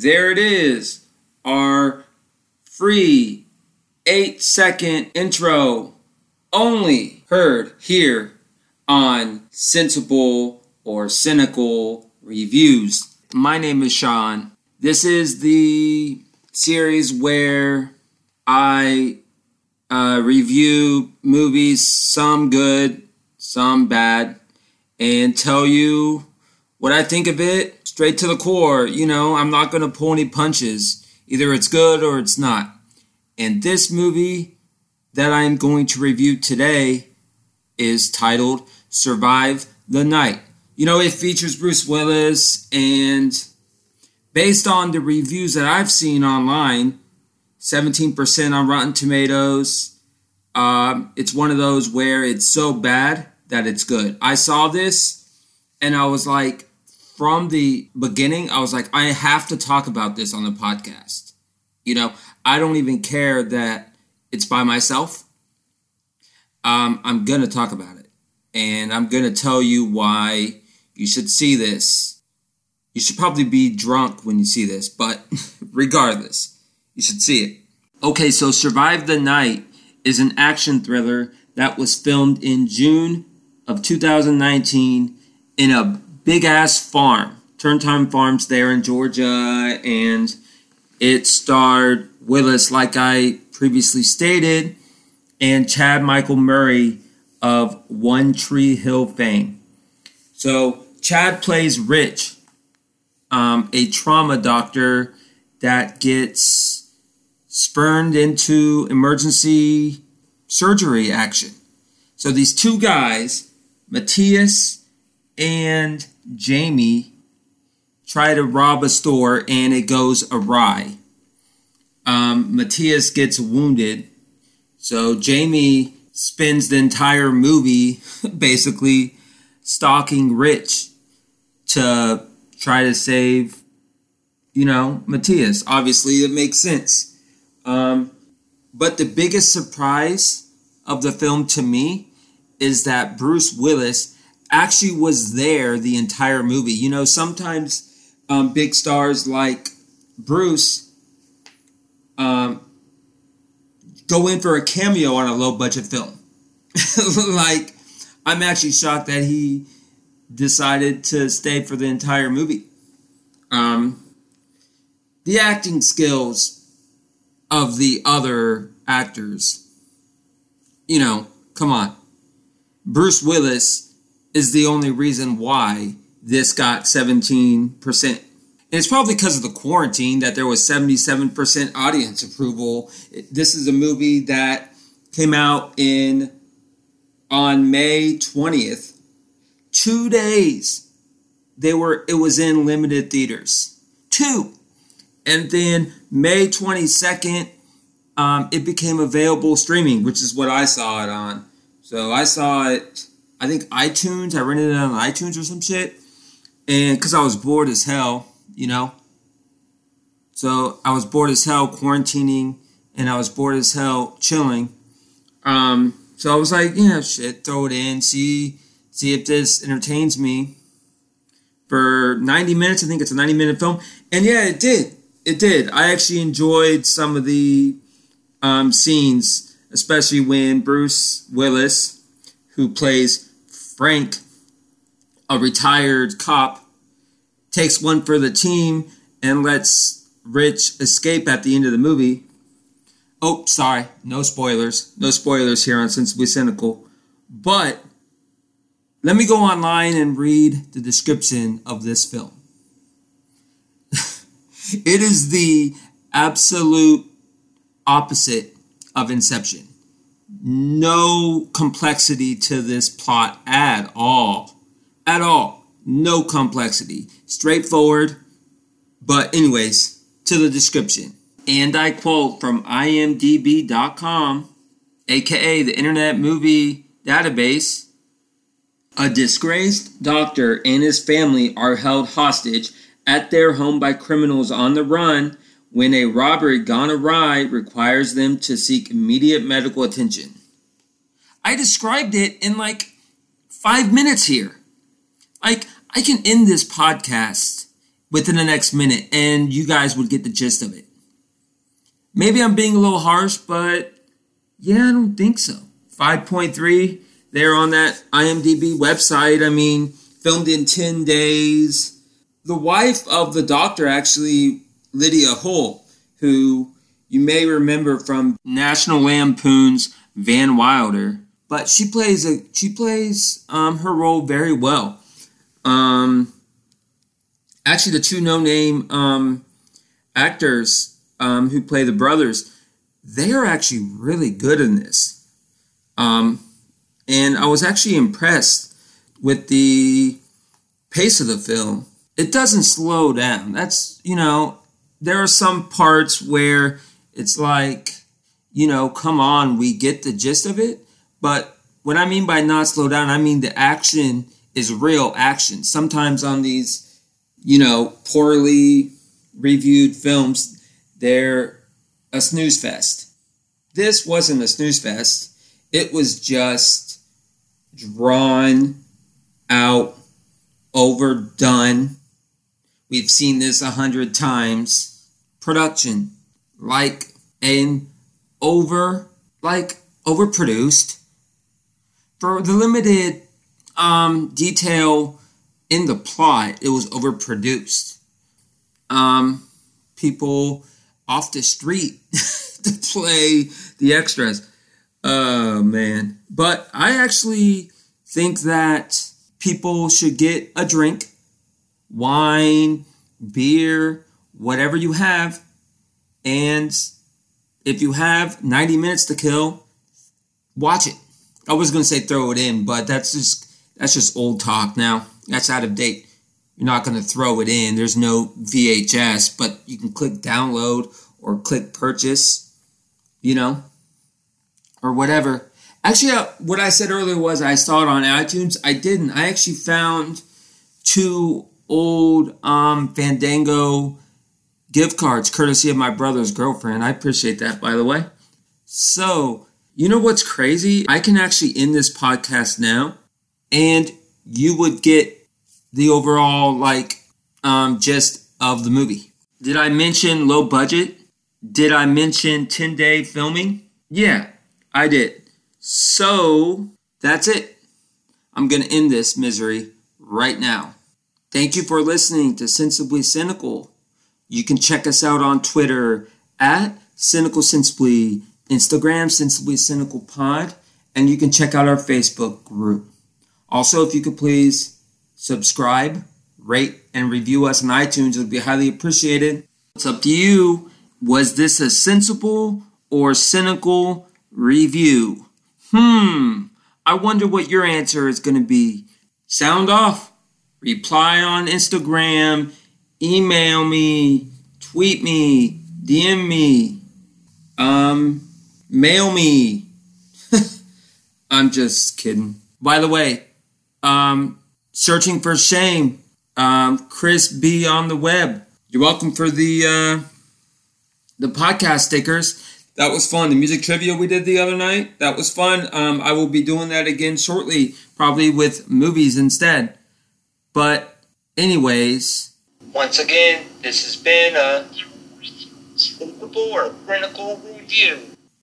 There it is, our free eight second intro only heard here on Sensible or Cynical Reviews. My name is Sean. This is the series where I uh, review movies, some good, some bad, and tell you what I think of it straight to the core. You know, I'm not going to pull any punches. Either it's good or it's not. And this movie that I'm going to review today is titled Survive the Night. You know, it features Bruce Willis, and based on the reviews that I've seen online, 17% on Rotten Tomatoes. Um, it's one of those where it's so bad that it's good. I saw this and I was like, from the beginning, I was like, I have to talk about this on the podcast. You know, I don't even care that it's by myself. Um, I'm going to talk about it. And I'm going to tell you why you should see this. You should probably be drunk when you see this, but regardless, you should see it. Okay, so Survive the Night is an action thriller that was filmed in June of 2019 in a big ass farm, Turntime Farms there in Georgia, and it starred Willis, like I previously stated, and Chad Michael Murray of One Tree Hill fame. So Chad plays Rich, um, a trauma doctor that gets spurned into emergency surgery action. So these two guys, Matthias and Jamie try to rob a store and it goes awry. Um, Matthias gets wounded. So Jamie spends the entire movie basically stalking Rich to try to save, you know, Matthias. Obviously, it makes sense. Um, but the biggest surprise of the film to me is that Bruce Willis actually was there the entire movie. You know, sometimes um, big stars like Bruce um, go in for a cameo on a low budget film. like, I'm actually shocked that he decided to stay for the entire movie. Um, the acting skills of the other actors, you know, come on. Bruce Willis is the only reason why this got 17%. And it's probably because of the quarantine that there was 77% audience approval. This is a movie that came out in on May 20th. 2 days they were it was in limited theaters. 2. And then May 22nd um, it became available streaming, which is what I saw it on. So I saw it I think iTunes. I rented it on iTunes or some shit, and because I was bored as hell, you know. So I was bored as hell quarantining, and I was bored as hell chilling. Um, so I was like, yeah, shit, throw it in, see, see if this entertains me. For 90 minutes, I think it's a 90 minute film, and yeah, it did. It did. I actually enjoyed some of the um, scenes, especially when Bruce Willis, who plays Frank, a retired cop, takes one for the team and lets Rich escape at the end of the movie. Oh, sorry, no spoilers. No spoilers here on Sensibly Cynical. But let me go online and read the description of this film. it is the absolute opposite of Inception no complexity to this plot at all. At all. No complexity. Straightforward. But, anyways, to the description. And I quote from imdb.com, aka the Internet Movie Database A disgraced doctor and his family are held hostage at their home by criminals on the run when a robbery gone awry requires them to seek immediate medical attention. I described it in like five minutes here. Like, I can end this podcast within the next minute, and you guys would get the gist of it. Maybe I'm being a little harsh, but yeah, I don't think so. 5.3 there on that IMDb website. I mean, filmed in 10 days. The wife of the doctor, actually, Lydia Hull, who you may remember from National Lampoon's Van Wilder, but she plays a she plays um, her role very well. Um, actually, the two no name um, actors um, who play the brothers, they are actually really good in this. Um, and I was actually impressed with the pace of the film. It doesn't slow down. That's, you know, there are some parts where it's like, you know, come on, we get the gist of it. But what I mean by not slow down, I mean the action is real action. Sometimes on these, you know, poorly reviewed films, they're a snooze fest. This wasn't a snooze fest. It was just drawn out, overdone. We've seen this a hundred times. Production, like an over, like overproduced. For the limited um, detail in the plot, it was overproduced. Um, people off the street to play the extras. Oh man. But I actually think that people should get a drink, wine, beer, whatever you have. And if you have 90 minutes to kill, watch it. I was going to say throw it in, but that's just that's just old talk now. That's out of date. You're not going to throw it in. There's no VHS, but you can click download or click purchase, you know, or whatever. Actually, uh, what I said earlier was I saw it on iTunes. I didn't. I actually found two old um, Fandango gift cards courtesy of my brother's girlfriend. I appreciate that, by the way. So, you know what's crazy? I can actually end this podcast now and you would get the overall like um, gist of the movie. Did I mention low budget? Did I mention 10 day filming? Yeah, I did. So that's it. I'm going to end this misery right now. Thank you for listening to Sensibly Cynical. You can check us out on Twitter at Cynical Sensibly, Instagram Sensibly Cynical Pod, and you can check out our Facebook group. Also, if you could please subscribe, rate, and review us on iTunes, it would be highly appreciated. It's up to you. Was this a sensible or cynical review? Hmm, I wonder what your answer is going to be. Sound off. Reply on Instagram, email me, tweet me, DM me, um, mail me. I'm just kidding. By the way, um, searching for shame, um, Chris B on the web. You're welcome for the uh, the podcast stickers. That was fun. The music trivia we did the other night. That was fun. Um, I will be doing that again shortly, probably with movies instead. But, anyways. Once again, this has been a or critical review.